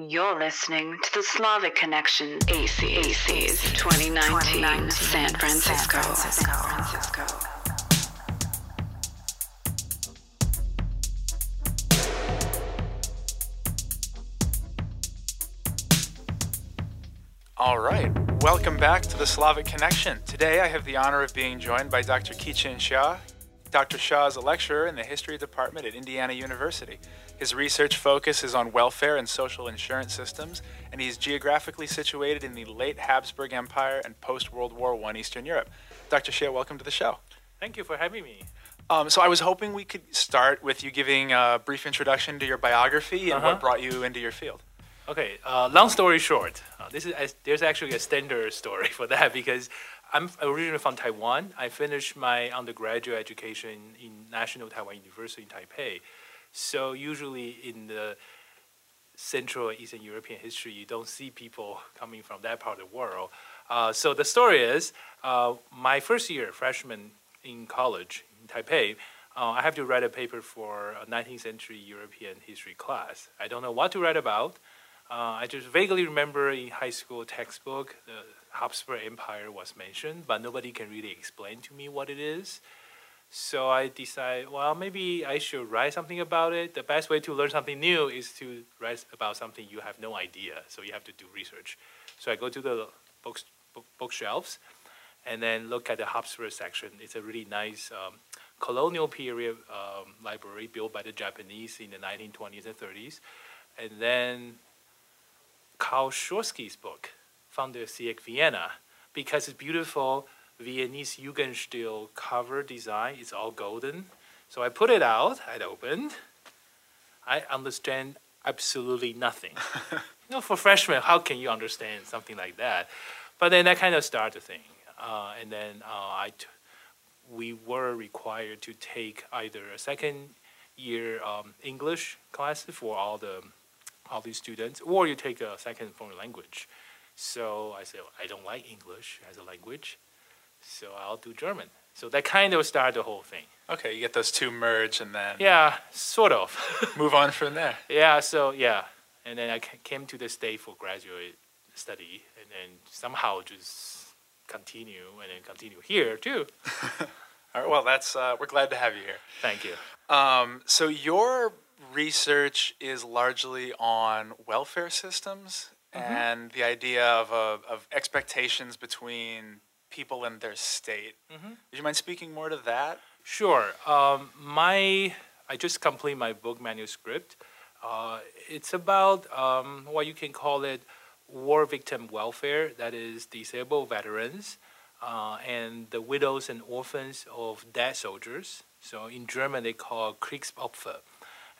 You're listening to the Slavic Connection ACAC's 2019 San Francisco. San Francisco. All right, welcome back to the Slavic Connection. Today I have the honor of being joined by Dr. Ke-Chin Hsia. Dr. Hsia is a lecturer in the History Department at Indiana University. His research focus is on welfare and social insurance systems, and he's geographically situated in the late Habsburg Empire and post World War I Eastern Europe. Dr. Hsia, welcome to the show. Thank you for having me. Um, so I was hoping we could start with you giving a brief introduction to your biography and Uh-huh. what brought you into your field. Okay, uh, long story short, uh, this is there's actually a standard story for that because I'm originally from Taiwan. I finished my undergraduate education in National Taiwan University in Taipei. So usually in the Central and Eastern European history, you don't see people coming from that part of the world. Uh, so the story is, uh, my first year freshman in college in Taipei, uh, I have to write a paper for a 19th century European history class. I don't know what to write about. Uh, I just vaguely remember in high school textbook the Habsburg Empire was mentioned, but nobody can really explain to me what it is. So I decided, well, maybe I should write something about it. The best way to learn something new is to write about something you have no idea. So you have to do research. So I go to the books, book, bookshelves and then look at the Habsburg section. It's a really nice um, colonial period um, library built by the Japanese in the 1920s and 30s. And then Carl Schorske's book, Fin-de-Siècle Vienna, because it's beautiful Viennese Jugendstil cover design. It's all golden. So I put it out, I opened. I understand absolutely nothing. you know, for freshmen, how can you understand something like that? But then I kind of started the thing. Uh, and then uh, I t- we were required to take either a second year um, English class for all the all these students, or you take a second foreign language. So I said, I don't like English as a language, so I'll do German. So that kind of started the whole thing. Okay, you get those two merge and then Yeah, sort of. move on from there. yeah, so yeah. And then I came to the state for graduate study, and then somehow just continue, and then continue here too. All right, well, that's uh, we're glad to have you here. Thank you. Um, so your research is largely on welfare systems and the idea of, uh, of expectations between people and their state. Would you mind speaking more to that? Sure. Um, my I just complete my book manuscript. Uh, it's about um, what you can call it war victim welfare. That is disabled veterans uh, and the widows and orphans of dead soldiers. So in German they call Kriegsopfer.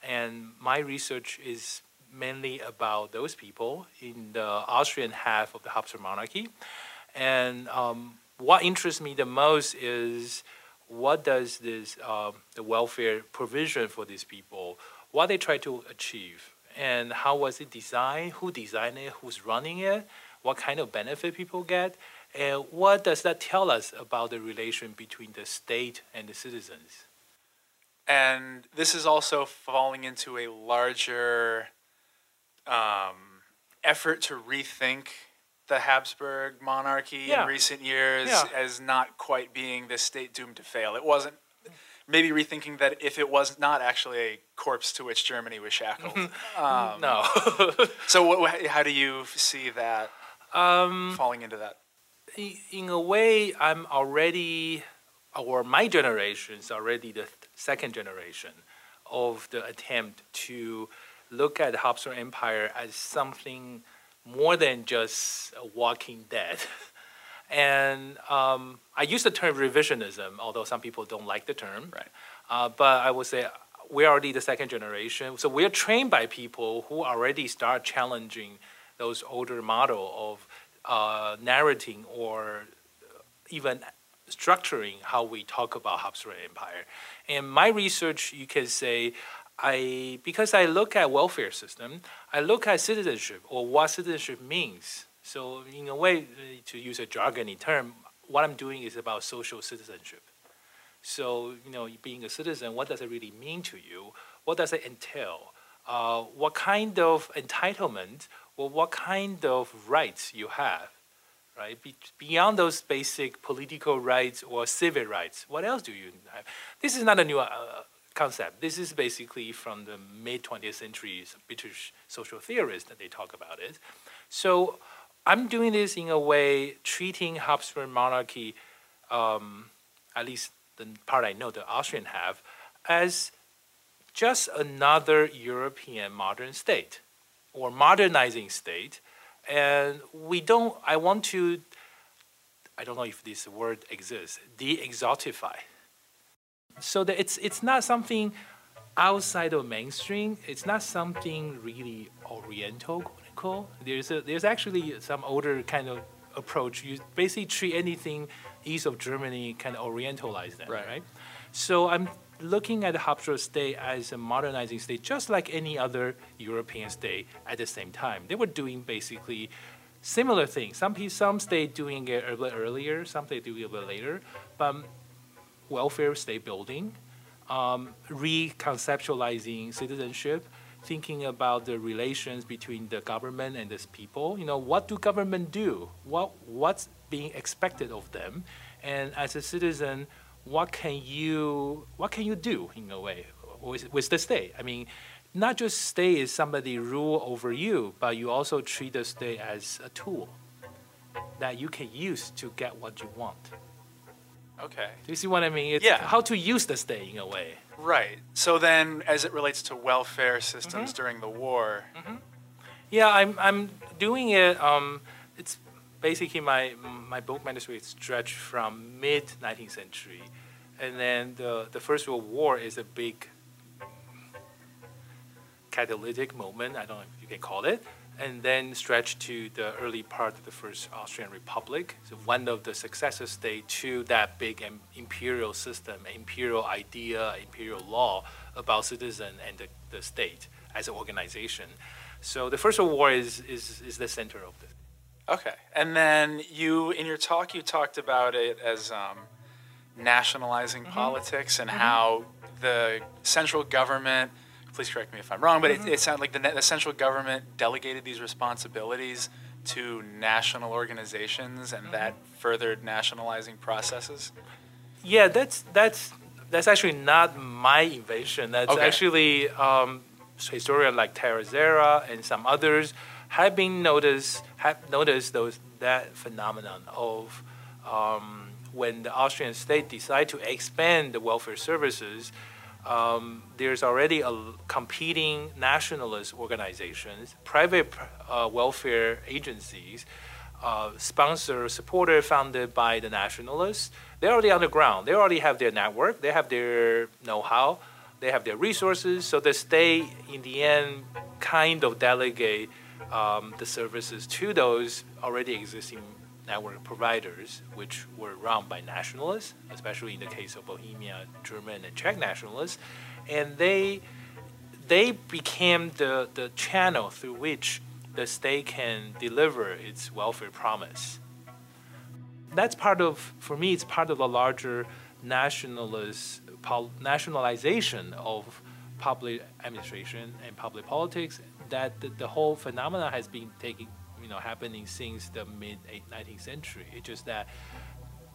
And my research is mainly about those people in the Austrian half of the Habsburg monarchy. And um, what interests me the most is what does this um, the welfare provision for these people, what they try to achieve, and how was it designed, who designed it, who's running it, what kind of benefit people get, and what does that tell us about the relation between the state and the citizens? And this is also falling into a larger um, effort to rethink the Habsburg monarchy Yeah. in recent years Yeah. as not quite being the state doomed to fail. It wasn't. Maybe rethinking that if it was not actually a corpse to which Germany was shackled. um, no. So, what, how do you see that um, falling into that? in in a way, I'm already, or my generation is already the second generation of the attempt to look at the Habsburg Empire as something more than just a walking dead. and um, I use the term revisionism, although some people don't like the term. Right. Uh, but I would say we're already the second generation. So we're trained by people who already start challenging those older model of uh, narrating or even structuring how we talk about Habsburg Empire. And my research, you can say, I because I look at welfare system, I look at citizenship or what citizenship means. So in a way, to use a jargony term, what I'm doing is about social citizenship. So you know, being a citizen, what does it really mean to you? What does it entail? uh, what kind of entitlement or what kind of rights you have, right? Be- beyond those basic political rights or civic rights, what else do you have? This is not a new uh, concept. This is basically from the mid 20th century British social theorists that they talk about it. So I'm doing this in a way, treating Habsburg monarchy, um, at least the part I know the Austrian have, as just another European modern state or modernizing state. And we don't, I want to, I don't know if this word exists, de exotify. So that it's, it's not something outside of mainstream, it's not something really oriental, quote There's, a, there's actually some older kind of approach. You basically treat anything east of Germany kind of orientalize them, right? right? So I'm looking at the Habsburg state as a modernizing state, just like any other European state at the same time. They were doing basically similar things. Some some state doing it a bit earlier, some state doing it a bit later. But welfare state building, um, reconceptualizing citizenship, thinking about the relations between the government and these people. You know, what do government do? What what's being expected of them? And as a citizen, what can you what can you do in a way with, with the state? I mean, not just state is somebody rule over you, but you also treat the state as a tool that you can use to get what you want. Okay. Do you see what I mean? It's yeah. how to use this state in a way. Right. So then, as it relates to welfare systems mm-hmm. during the war. Mm-hmm. Yeah, I'm, I'm doing it. Um, it's basically my my book manuscript stretched from mid 19th century, and then the the First World War is a big catalytic moment. I don't know if you can call it, and then stretch to the early part of the First Austrian Republic, so one of the successor states to that big imperial system, imperial idea, imperial law about citizen and the, the state as an organization. So the First World War is, is, is the center of this. Okay, and then you in your talk you talked about it as um, nationalizing mm-hmm. politics and mm-hmm. how the central government. Please correct me if I'm wrong, but mm-hmm. it, it sounded like the, the central government delegated these responsibilities to national organizations, and that mm-hmm. furthered nationalizing processes. Yeah, that's that's that's actually not my invention. That's okay. actually um, historian like Tara Zahra and some others have been noticed have noticed those that phenomenon of um, when the Austrian state decided to expand the welfare services. Um, there's already a competing nationalist organizations, private uh, welfare agencies, uh, sponsor, supported, funded by the nationalists. They're already on the ground. They already have their network. They have their know-how. They have their resources. So the state, in the end, kind of delegate um, the services to those already existing network providers, which were run by nationalists, especially in the case of Bohemia, German, and Czech nationalists, and they they became the, the channel through which the state can deliver its welfare promise. That's part of, for me, it's part of a larger nationalist nationalization of public administration and public politics that the, the whole phenomena has been taking, you know, happening since the mid 19th century. It's just that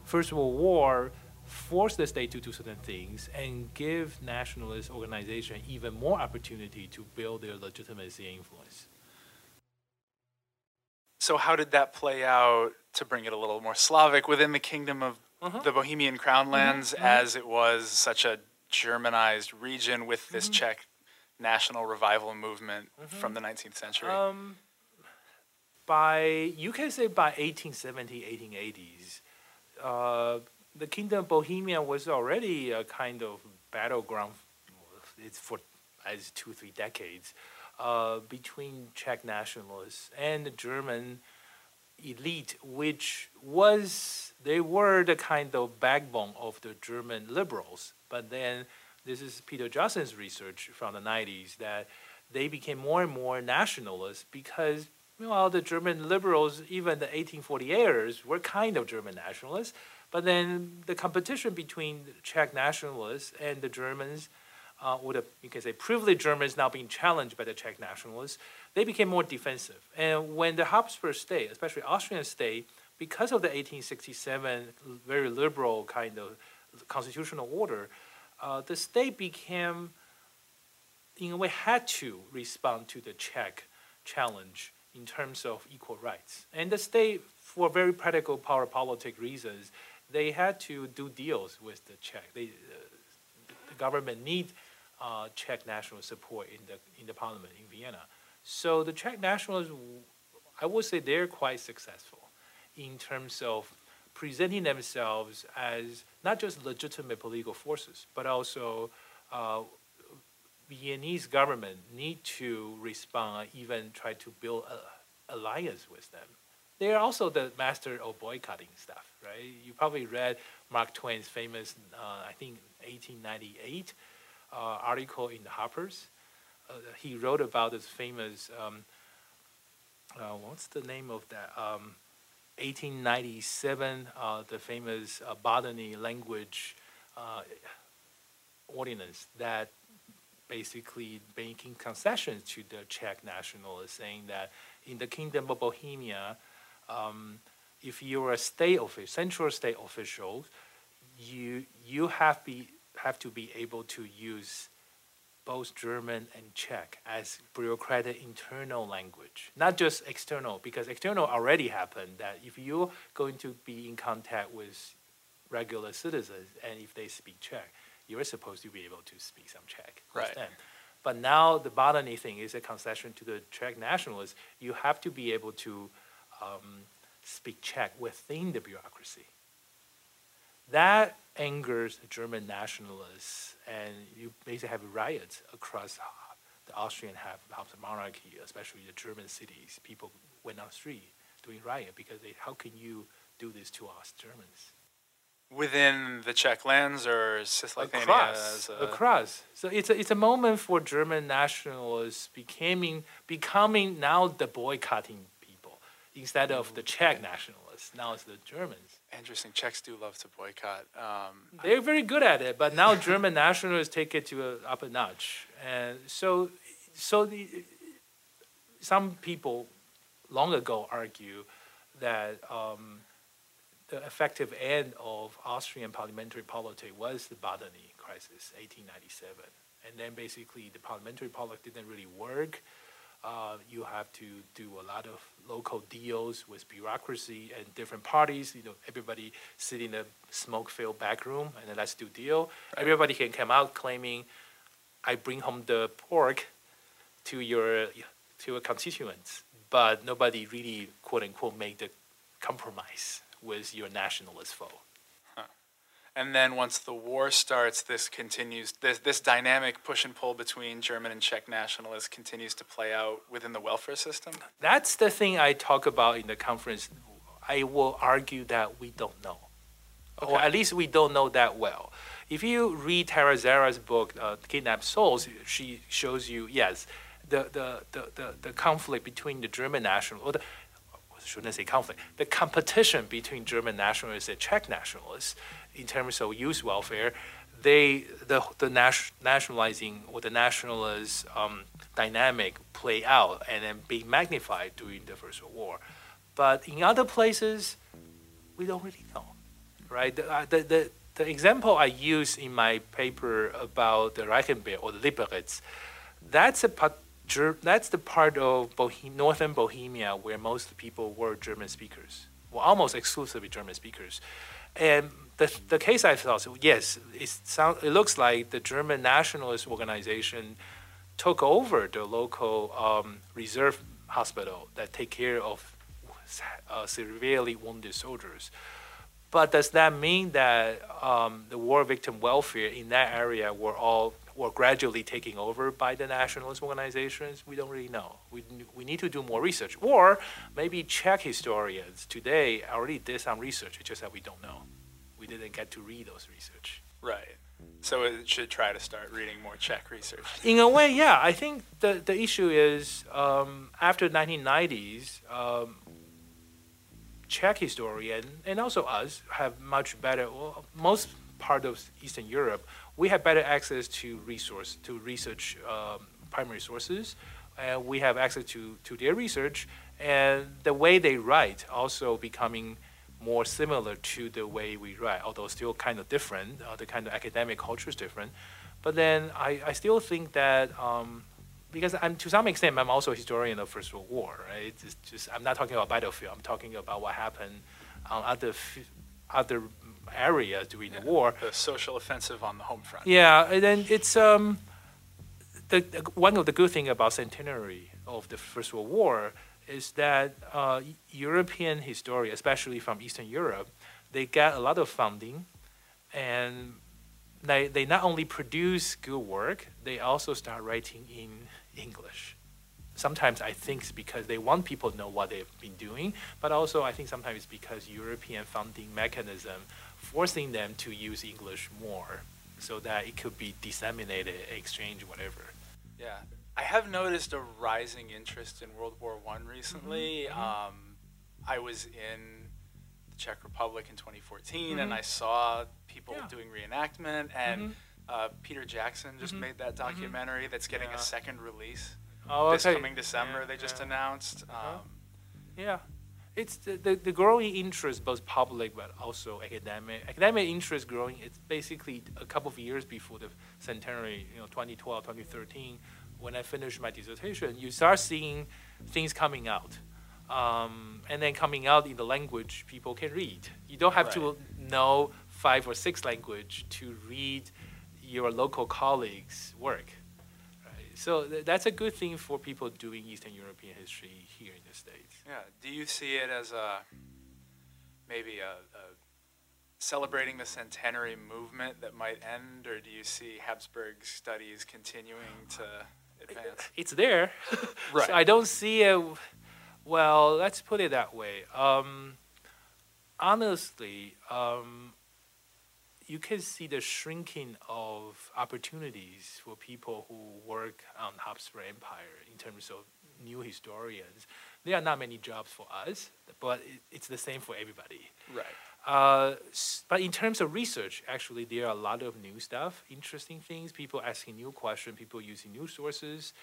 First World War forced the state to do certain things and give nationalist organizations even more opportunity to build their legitimacy and influence. So, how did that play out to bring it a little more Slavic within the kingdom of uh-huh. the Bohemian Crown mm-hmm. lands, mm-hmm. as it was such a Germanized region with this mm-hmm. Czech national revival movement mm-hmm. from the 19th century? Um, by you can say by 1870, 1880s, uh, the Kingdom of Bohemia was already a kind of battleground. It's for as two three decades uh, between Czech nationalists and the German elite, which was they were the kind of backbone of the German liberals, but then this is Pieter Judson's research from the 90s that they became more and more nationalist because well the German liberals even the 1848ers were kind of German nationalists but then the competition between Czech nationalists and the Germans uh, or the, you can say privileged Germans now being challenged by the Czech nationalists, they became more defensive. And when the Habsburg state, especially Austrian state, because of the 1867 very liberal kind of constitutional order, uh, the state became, in a way, had to respond to the Czech challenge in terms of equal rights. And the state, for very practical power politic reasons, they had to do deals with the Czech. They, uh, the government needs uh, Czech national support in the in the parliament in Vienna. So the Czech nationalists, I would say, they're quite successful in terms of presenting themselves as not just legitimate political forces, but also uh, Viennese government need to respond, even try to build an alliance with them. They are also the master of boycotting stuff, right? You probably read Mark Twain's famous, uh, I think, 1898 uh, article in the Harper's. Uh, he wrote about this famous, um, uh, what's the name of that? Um, 1897, uh, the famous uh, Badeni language ordinance that basically making concessions to the Czech nationalists, saying that in the Kingdom of Bohemia, um, if you're a state official, central state official, you you have be have to be able to use both German and Czech as bureaucratic internal language, not just external, because external already happened that if you're going to be in contact with regular citizens and if they speak Czech, you're supposed to be able to speak some Czech. Right. Them. But now the Badeni thing is a concession to the Czech nationalists. You have to be able to um, speak Czech within the bureaucracy. That angers the German nationalists, and you basically have riots across the Austrian half of the monarchy, especially the German cities. People went on the street doing riot because they, how can you do this to us Germans? Within the Czech lands or Cisleithania? Across, a- across. So it's a, it's a moment for German nationalists becoming becoming now the boycotting people instead of the Czech nationalists. Now it's the Germans. Interesting. Czechs do love to boycott. Um, They're very good at it, but now German nationalists take it to a, up a notch, and so so the, some people long ago argue that um, the effective end of Austrian parliamentary politics was the Badeni crisis, 1897, and then basically the parliamentary politics didn't really work. Uh, you have to do a lot of local deals with bureaucracy and different parties. You know, everybody sit in a smoke-filled back room and then let's do deal. Everybody can come out claiming, "I bring home the pork to your to your constituents," but nobody really quote unquote made the compromise with your nationalist foe. and then once the war starts, this continues. This this dynamic push and pull between German and Czech nationalists continues to play out within the welfare system. That's the thing I talk about in the conference. I will argue that we don't know, or at least we don't know that well. If you read Tara Zahra's book, uh, Kidnapped Souls, she shows you, yes, the, the, the, the, the conflict between the German national, or the, shouldn't say conflict, the competition between German nationalists and Czech nationalists in terms of youth welfare, they, the, the nat- nationalizing or the nationalist um, dynamic play out and then be magnified during the First World War. But in other places, we don't really know, right? The, uh, the, the, the example I use in my paper about the Reichenberg or the Liberec, that's a part, Ger- that's the part of northern Bohemia where most people were German speakers, well, almost exclusively German speakers. And the, the case I thought, yes, it, sound, it looks like the German nationalist organization took over the local um, reserve hospital that take care of uh, severely wounded soldiers. But does that mean that um, the war victim welfare in that area were all were gradually taking over by the nationalist organizations? We don't really know. We, we need to do more research. Or maybe Czech historians today already did some research, it's just that we don't know. We didn't get to read those research. Right. So it should try to start reading more Czech research. In a way, yeah. I think the, the issue is um, after 1990s, um, Czech historian and also us have much better. Well, most part of Eastern Europe, we have better access to resource to research um, primary sources, and we have access to to their research, and the way they write also becoming more similar to the way we write, although still kind of different. Uh, the kind of academic culture is different. But then I, I still think that um, because I'm to some extent I'm also a historian of First World War, right? It's just I'm not talking about battlefield. I'm talking about what happened on other other areas during yeah, the war. The social offensive on the home front. Yeah, and then it's um, the, the one of the good thing about centenary of the First World War is that uh, European historians, especially from Eastern Europe, they get a lot of funding, and they they not only produce good work, they also start writing in English. Sometimes I think it's because they want people to know what they've been doing, but also I think sometimes it's because European funding mechanism forcing them to use English more so that it could be disseminated, exchanged, whatever. Yeah, I have noticed a rising interest in World War One recently. Mm-hmm. mm-hmm. Um, I was in the Czech Republic in 2014, mm-hmm. and I saw people yeah. doing reenactment, and mm-hmm. uh, Peter Jackson just mm-hmm. made that mm-hmm. documentary that's getting yeah. a second release. Oh, okay. This coming December, yeah, they just announced. Uh-huh. Um, yeah, it's the, the, the, growing interest, both public but also academic. Academic interest growing. It's basically a couple of years before the centenary, you know, 2012, 2013 when I finished my dissertation, you start seeing things coming out. Um, and then coming out in the language people can read. You don't have right. to know five or six language to read your local colleagues' work. So th- that's a good thing for people doing Eastern European history here in the States. Yeah. Do you see it as a maybe a, a celebrating the centenary movement that might end, or do you see Habsburg studies continuing to advance. It's there. right. So I don't see it. Well, let's put it that way. Um, honestly, um, you can see the shrinking of opportunities for people who work on Habsburg Empire in terms of new historians. There are not many jobs for us, but it, it's the same for everybody. Right. Uh, but in terms of research, actually, there are a lot of new stuff, interesting things, people asking new questions, people using new sources,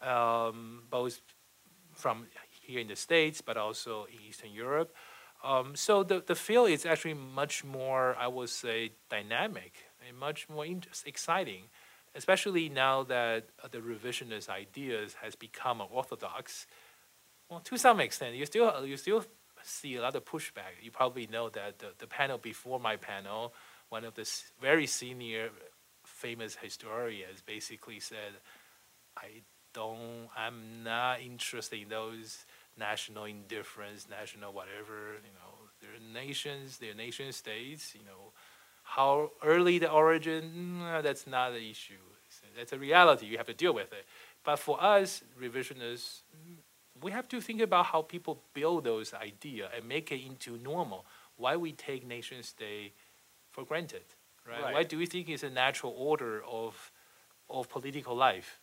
um, both from here in the States, but also in Eastern Europe. Um, so the, the field is actually much more, I would say, dynamic and much more exciting, especially now that the revisionist ideas has become orthodox. Well, to some extent, you still you still see a lot of pushback. You probably know that the, the panel before my panel, one of the very senior famous historians basically said, I don't, I'm not interested in those national indifference, national whatever, you know, they're nations, they're nation states, you know, how early the origin, mm, uh, that's not the issue. That's a reality, you have to deal with it. But for us, revisionists, mm, we have to think about how people build those ideas and make it into normal. Why we take nation state for granted, right? right? Why do we think it's a natural order of of political life,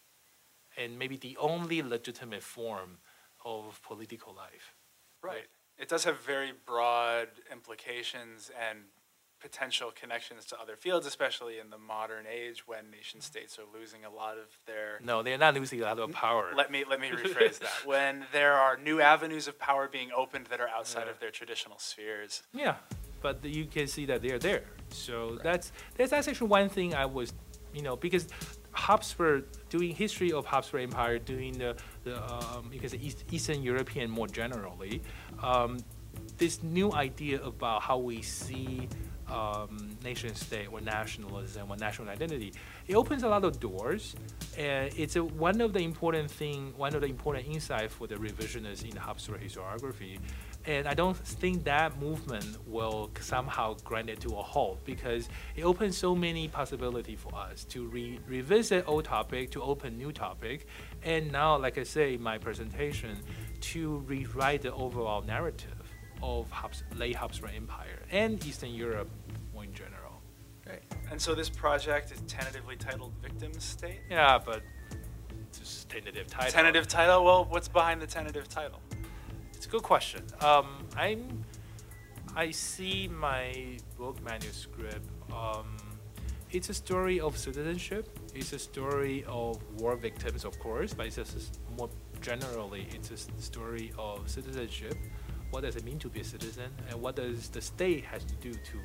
and maybe the only legitimate form of political life? Right. right? It does have very broad implications and potential connections to other fields, especially in the modern age when nation mm-hmm. states are losing a lot of their. No, they're not losing a lot of power. Mm-hmm. Let me let me rephrase that. When there are new avenues of power being opened that are outside yeah. of their traditional spheres. Yeah, but you can see that they're there. So right. that's that's actually one thing I was, you know, because Habsburg doing history of Habsburg Empire, doing the the um, East, Eastern European more generally. Um, this new idea about how we see um, nation state or nationalism or national identity, it opens a lot of doors, and it's a, one of the important thing, one of the important insight for the revisionists in the Habsburg historiography. And I don't think that movement will somehow grind it to a halt because it opens so many possibilities for us to re- revisit old topic, to open new topic, and now, like I say in my presentation, to rewrite the overall narrative of Habs- late Habsburg Empire and Eastern Europe more in general. Right. And so this project is tentatively titled Victim State? Yeah, but it's just tentative title. Tentative title? Well, what's behind the tentative title? It's a good question. Um, I'm, I see my book manuscript um, it's a story of citizenship. It's a story of war victims, of course, but it's just more generally, it's a story of citizenship. What does it mean to be a citizen, and what does the state has to do to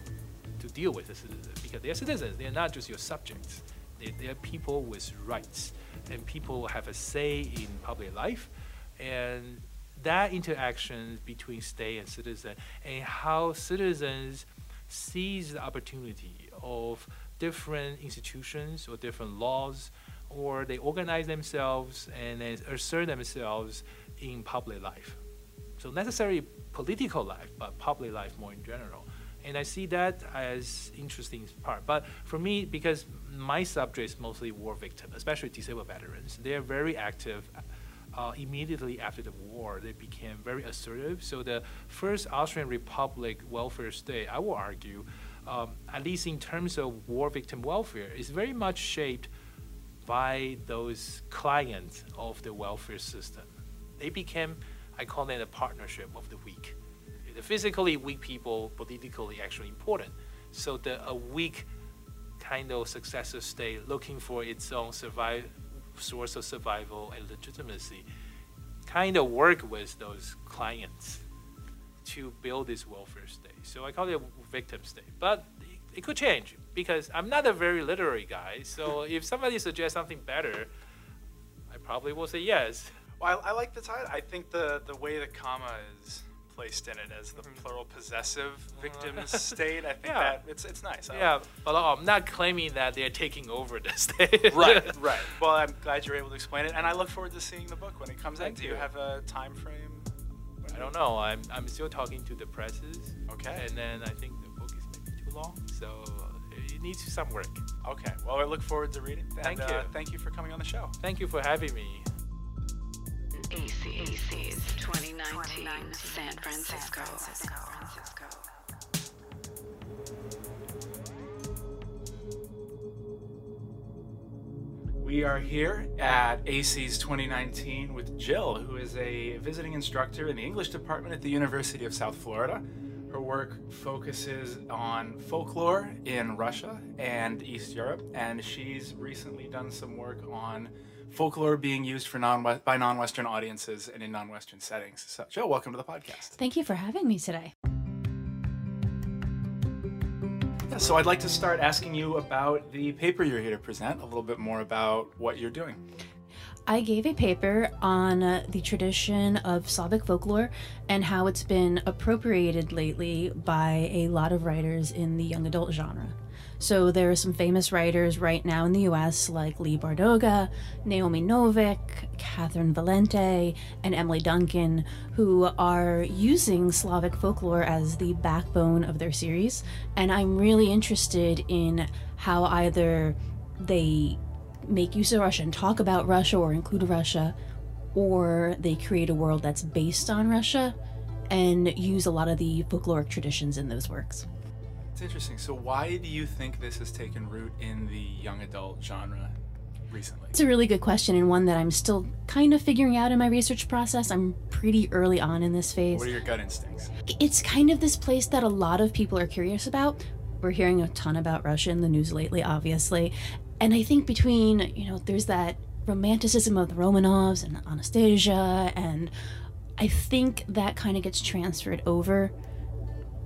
to deal with the citizens? Because they're citizens; they're not just your subjects. They, they're people with rights, and people have a say in public life, and that interaction between state and citizen, and how citizens seize the opportunity of different institutions or different laws, or they organize themselves and they assert themselves in public life. So necessarily political life, but public life more in general. And I see that as interesting part. But for me, because my subject is mostly war victims, especially disabled veterans, they are very active. Uh, immediately after the war, they became very assertive. So the first Austrian Republic welfare state, I will argue, um, at least in terms of war victim welfare, is very much shaped by those clients of the welfare system. They became, I call it a partnership of the weak. The physically weak people, politically actually important. So the a weak kind of successor state looking for its own survive, source of survival and legitimacy kind of work with those clients to build this welfare state. So I call it a victim state. But it could change because I'm not a very literary guy. So if somebody suggests something better, I probably will say yes. Well, I, I like the title. I think the the way the comma is placed in it as the plural possessive victims state. I think Yeah. that it's it's nice. I Yeah, but uh, I'm not claiming that they're taking over the state. right, right. Well, I'm glad you're able to explain it, and I look forward to seeing the book when it comes out. Do you have a time frame? I don't know. I'm, I'm still talking to the presses. Okay. And then I think the book is maybe too long, so it needs some work. Okay. Well, I look forward to reading. And, Thank uh, you. Thank you for coming on the show. Thank you for having me. AC's 2019 San Francisco. We are here at AC's 2019 with Jill, who is a visiting instructor in the English department at the University of South Florida. Her work focuses on folklore in Russia and East Europe, and she's recently done some work on folklore being used for non by non-Western audiences and in non-Western settings. So, Jill, welcome to the podcast. Thank you for having me today. Yeah, so I'd like to start asking you about the paper you're here to present, a little bit more about what you're doing. I gave a paper on uh, the tradition of Slavic folklore and how it's been appropriated lately by a lot of writers in the young adult genre. So there are some famous writers right now in the US like Leigh Bardugo, Naomi Novik, Catherynne Valente, and Emily Duncan who are using Slavic folklore as the backbone of their series. And I'm really interested in how either they make use of Russia and talk about Russia or include Russia, or they create a world that's based on Russia and use a lot of the folkloric traditions in those works. Interesting. So, why do you think this has taken root in the young adult genre recently? It's a really good question and one that I'm still kind of figuring out in my research process. I'm pretty early on in this phase. What are your gut instincts? It's kind of this place that a lot of people are curious about. We're hearing a ton about Russia in the news lately, obviously. And I think between, you know, there's that romanticism of the Romanovs and Anastasia, and I think that kind of gets transferred over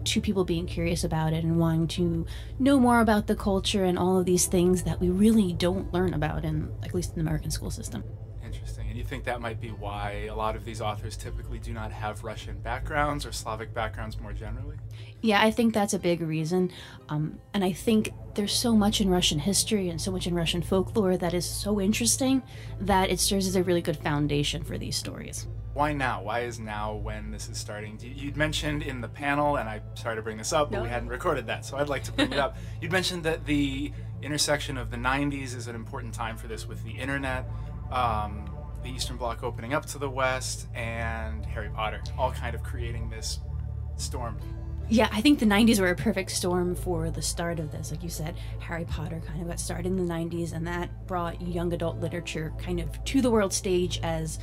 to people being curious about it and wanting to know more about the culture and all of these things that we really don't learn about in at least in the American school system. Interesting. And you think that might be why a lot of these authors typically do not have Russian backgrounds or Slavic backgrounds more generally? Yeah, I think that's a big reason. Um, and I think there's so much in Russian history and so much in Russian folklore that is so interesting that it serves as a really good foundation for these stories. Why now? Why is now when this is starting? You- You'd mentioned in the panel, and I'm sorry to bring this up, but we hadn't recorded that, so I'd like to bring it up. You'd mentioned that the intersection of the 90s is an important time for this with the internet, um, the Eastern Bloc opening up to the West, and Harry Potter, all kind of creating this storm. Yeah, I think the 90s were a perfect storm for the start of this. Like you said, Harry Potter kind of got started in the 90s, and that brought young adult literature kind of to the world stage as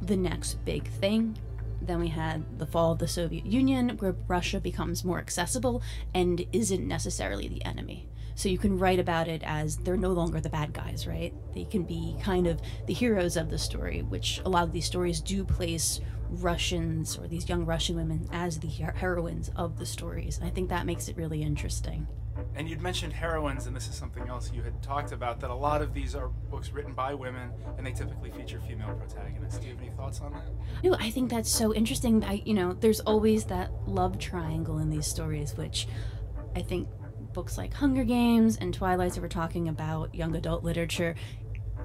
the next big thing. Then we had the fall of the Soviet Union, where Russia becomes more accessible and isn't necessarily the enemy. So you can write about it as they're no longer the bad guys, right? They can be kind of the heroes of the story, which a lot of these stories do place Russians or these young Russian women as the heroines of the stories. And I think that makes it really interesting. And you'd mentioned heroines, and this is something else you had talked about that a lot of these are books written by women, and they typically feature female protagonists. Do you have any thoughts on that? No, I think that's so interesting. I, you know, there's always that love triangle in these stories, which I think books like Hunger Games and Twilight that were talking about young adult literature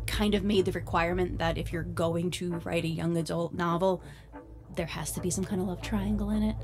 kind of made the requirement that if you're going to write a young adult novel, there has to be some kind of love triangle in it.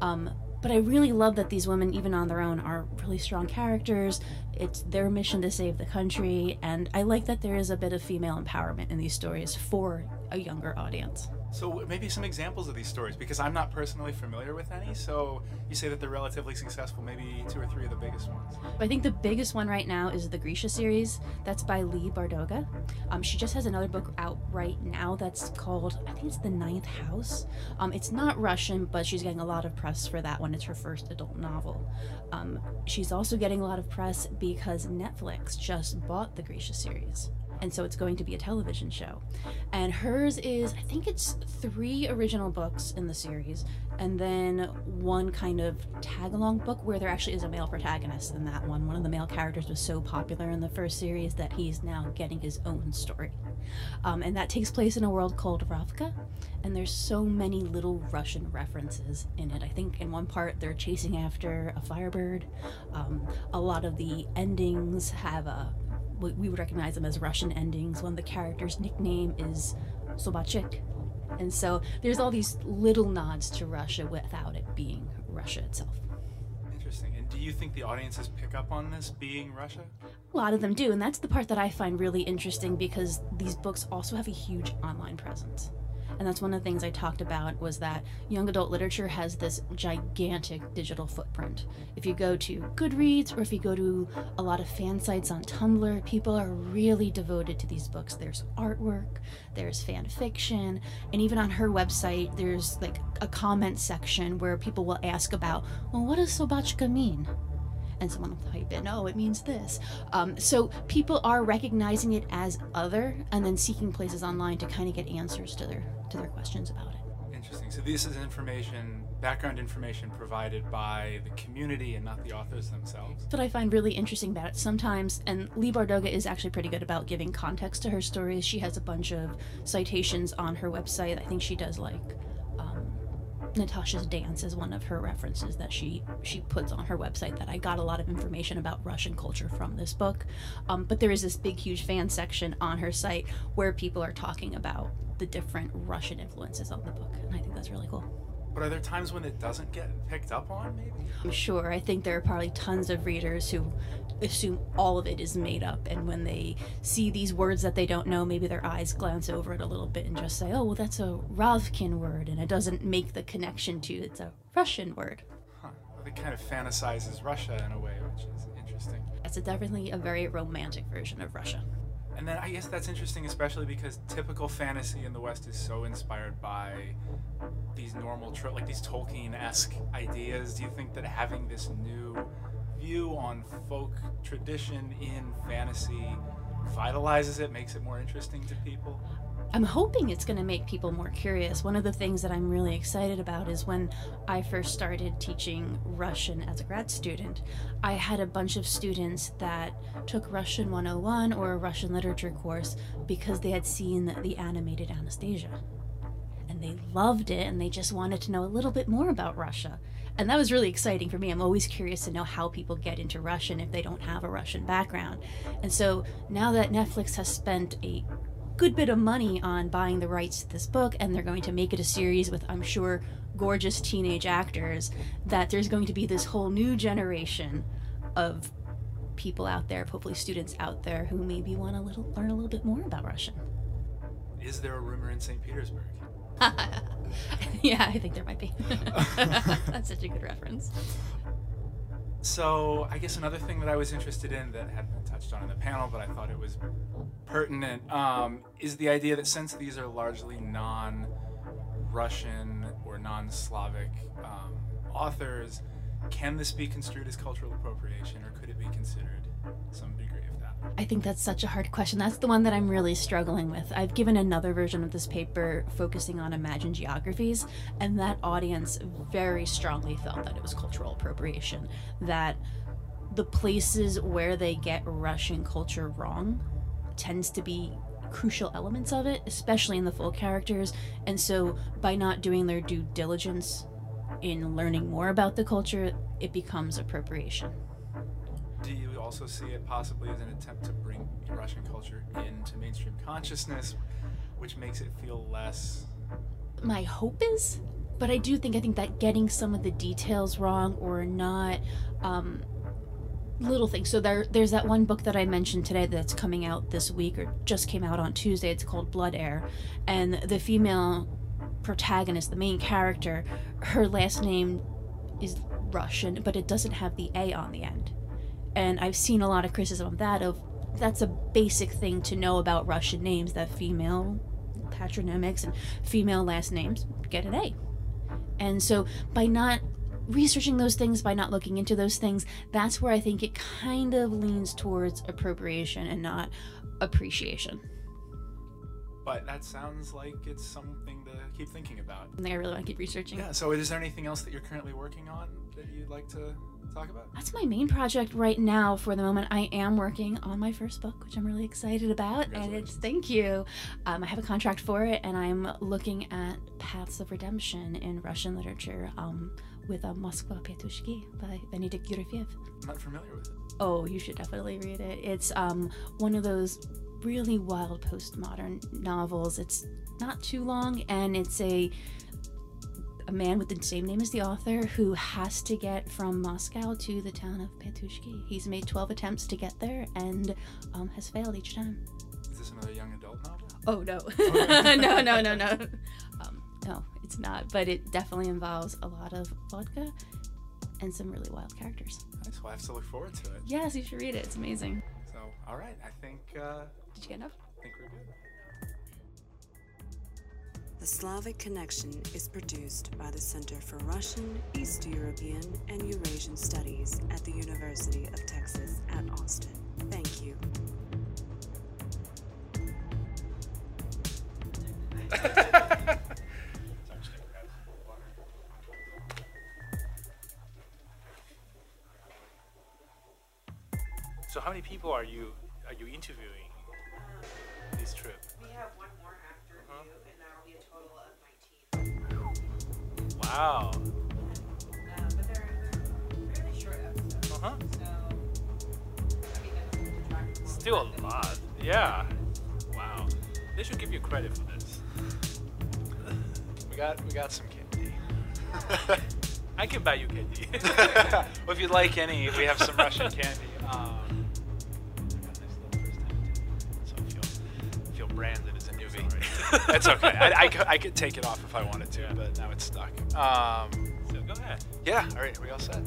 Um, but I really love that these women, even on their own, are really strong characters. It's their mission to save the country, and I like that there is a bit of female empowerment in these stories for a younger audience. So maybe some examples of these stories, because I'm not personally familiar with any. So you say that they're relatively successful. Maybe two or three of the biggest ones. I think the biggest one right now is the Grisha series. That's by Leigh Bardugo. Um, she just has another book out right now that's called I think it's The Ninth House. Um, it's not Russian, but she's getting a lot of press for that one. It's her first adult novel. Um, she's also getting a lot of press because Netflix just bought the Grisha series and so it's going to be a television show. And hers is, I think it's three original books in the series, and then one kind of tag along book where there actually is a male protagonist in that one. One of the male characters was so popular in the first series that he's now getting his own story. Um, and that takes place in a world called Ravka, and there's so many little Russian references in it. I think in one part they're chasing after a firebird. Um, a lot of the endings have a we would recognize them as Russian endings. One of the characters' nickname is Sobachik. And so there's all these little nods to Russia without it being Russia itself. Interesting. And do you think the audiences pick up on this being Russia? A lot of them do, and that's the part that I find really interesting because these books also have a huge online presence and that's one of the things I talked about was that young adult literature has this gigantic digital footprint. If you go to Goodreads or if you go to a lot of fan sites on Tumblr, people are really devoted to these books. There's artwork, there's fan fiction, and even on her website, there's like a comment section where people will ask about, well, what does Sobachka mean? And someone will type in, oh, it means this. Um, so people are recognizing it as other and then seeking places online to kind of get answers to their to their questions about it. Interesting. So this is information, background information provided by the community and not the authors themselves. What I find really interesting about it sometimes, and Leigh Bardugo is actually pretty good about giving context to her stories. She has a bunch of citations on her website. I think she does like Natasha's dance is one of her references that she she puts on her website that I got a lot of information about Russian culture from this book. Um, but there is this big huge fan section on her site where people are talking about the different Russian influences on the book, and I think that's really cool. But are there times when it doesn't get picked up on, maybe? I'm sure. I think there are probably tons of readers who assume all of it is made up, and when they see these words that they don't know, maybe their eyes glance over it a little bit and just say, oh, well, that's a Ravkan word, and it doesn't make the connection to it's a Russian word. Huh. Well, it kind of fantasizes Russia in a way, which is interesting. It's definitely a very romantic version of Russia. And then I guess that's interesting, especially because typical fantasy in the West is so inspired by these normal, tro- like these Tolkien-esque ideas. Do you think that having this new view on folk tradition in fantasy vitalizes it, makes it more interesting to people? I'm hoping it's going to make people more curious. One of the things that I'm really excited about is when I first started teaching Russian as a grad student, I had a bunch of students that took Russian 101 or a Russian literature course because they had seen the animated Anastasia. And they loved it and they just wanted to know a little bit more about Russia. And that was really exciting for me. I'm always curious to know how people get into Russian if they don't have a Russian background. And so now that Netflix has spent a good bit of money on buying the rights to this book, and they're going to make it a series with, I'm sure, gorgeous teenage actors, that there's going to be this whole new generation of people out there, hopefully students out there, who maybe want to little, learn a little bit more about Russian. Is there a rumor in St. Petersburg? yeah, I think there might be. That's such a good reference. So, I guess another thing that I was interested in that hadn't been touched on in the panel, but I thought it was pertinent, um, is the idea that since these are largely non Russian or non-Slavic um, authors. Can this be construed as cultural appropriation, or could it be considered some degree of? I think that's such a hard question. That's the one that I'm really struggling with. I've given another version of this paper focusing on imagined geographies, and that audience very strongly felt that it was cultural appropriation. That the places where they get Russian culture wrong tends to be crucial elements of it, especially in the full characters. And so, by not doing their due diligence in learning more about the culture, it becomes appropriation. Also see it possibly as an attempt to bring Russian culture into mainstream consciousness, which makes it feel less? My hope is, but I do think I think that getting some of the details wrong or not. Um, little things. So there, there's that one book that I mentioned today that's coming out this week or just came out on Tuesday. It's called Blood Heir, and the female protagonist, the main character, her last name is Russian, but it doesn't have the A on the end. And I've seen a lot of criticism of that. Of that's a basic thing to know about Russian names that female patronymics and female last names get an A. And so by not researching those things, by not looking into those things, that's where I think it kind of leans towards appropriation and not appreciation. But that sounds like it's something to keep thinking about. Something I really want to keep researching. Yeah, so is there anything else that you're currently working on that you'd like to talk about? That's my main project right now for the moment. I am working on my first book, which I'm really excited about. And it's, thank you. Um, I have a contract for it, and I'm looking at paths of redemption in Russian literature. Um, with a Moskva Petushki by Venedikt Yerofeyev. I'm not familiar with it. Oh, you should definitely read it. It's um, one of those really wild postmodern novels. It's not too long, and it's a a man with the same name as the author who has to get from Moscow to the town of Petushki. He's made 12 attempts to get there and um, has failed each time. Is this another young adult novel? Oh no, no, no, no, no. Um, no, it's not, but it definitely involves a lot of vodka and some really wild characters. Nice. Well, I have to look forward to it. Yes, you should read it. It's amazing. So, all right. I think. Uh, Did you get enough? I think we're good. The Slavic Connection is produced by the Center for Russian, East European, and Eurasian Studies at the University of Texas at Austin. Thank you. So how many people are you are you interviewing this trip? We have one more Wow. Uh, but they're, they're fairly short episodes. Uh-huh. So, I mean, that's the track from Still a lot. Yeah. Wow. They should give you credit for this. We got we got some candy. I can buy you candy. well, if you'd like any, we have some Russian candy. That's okay. I, I, could, I could take it off if I wanted to, but now it's stuck. Um, so go ahead. yeah. All right. Are we all set?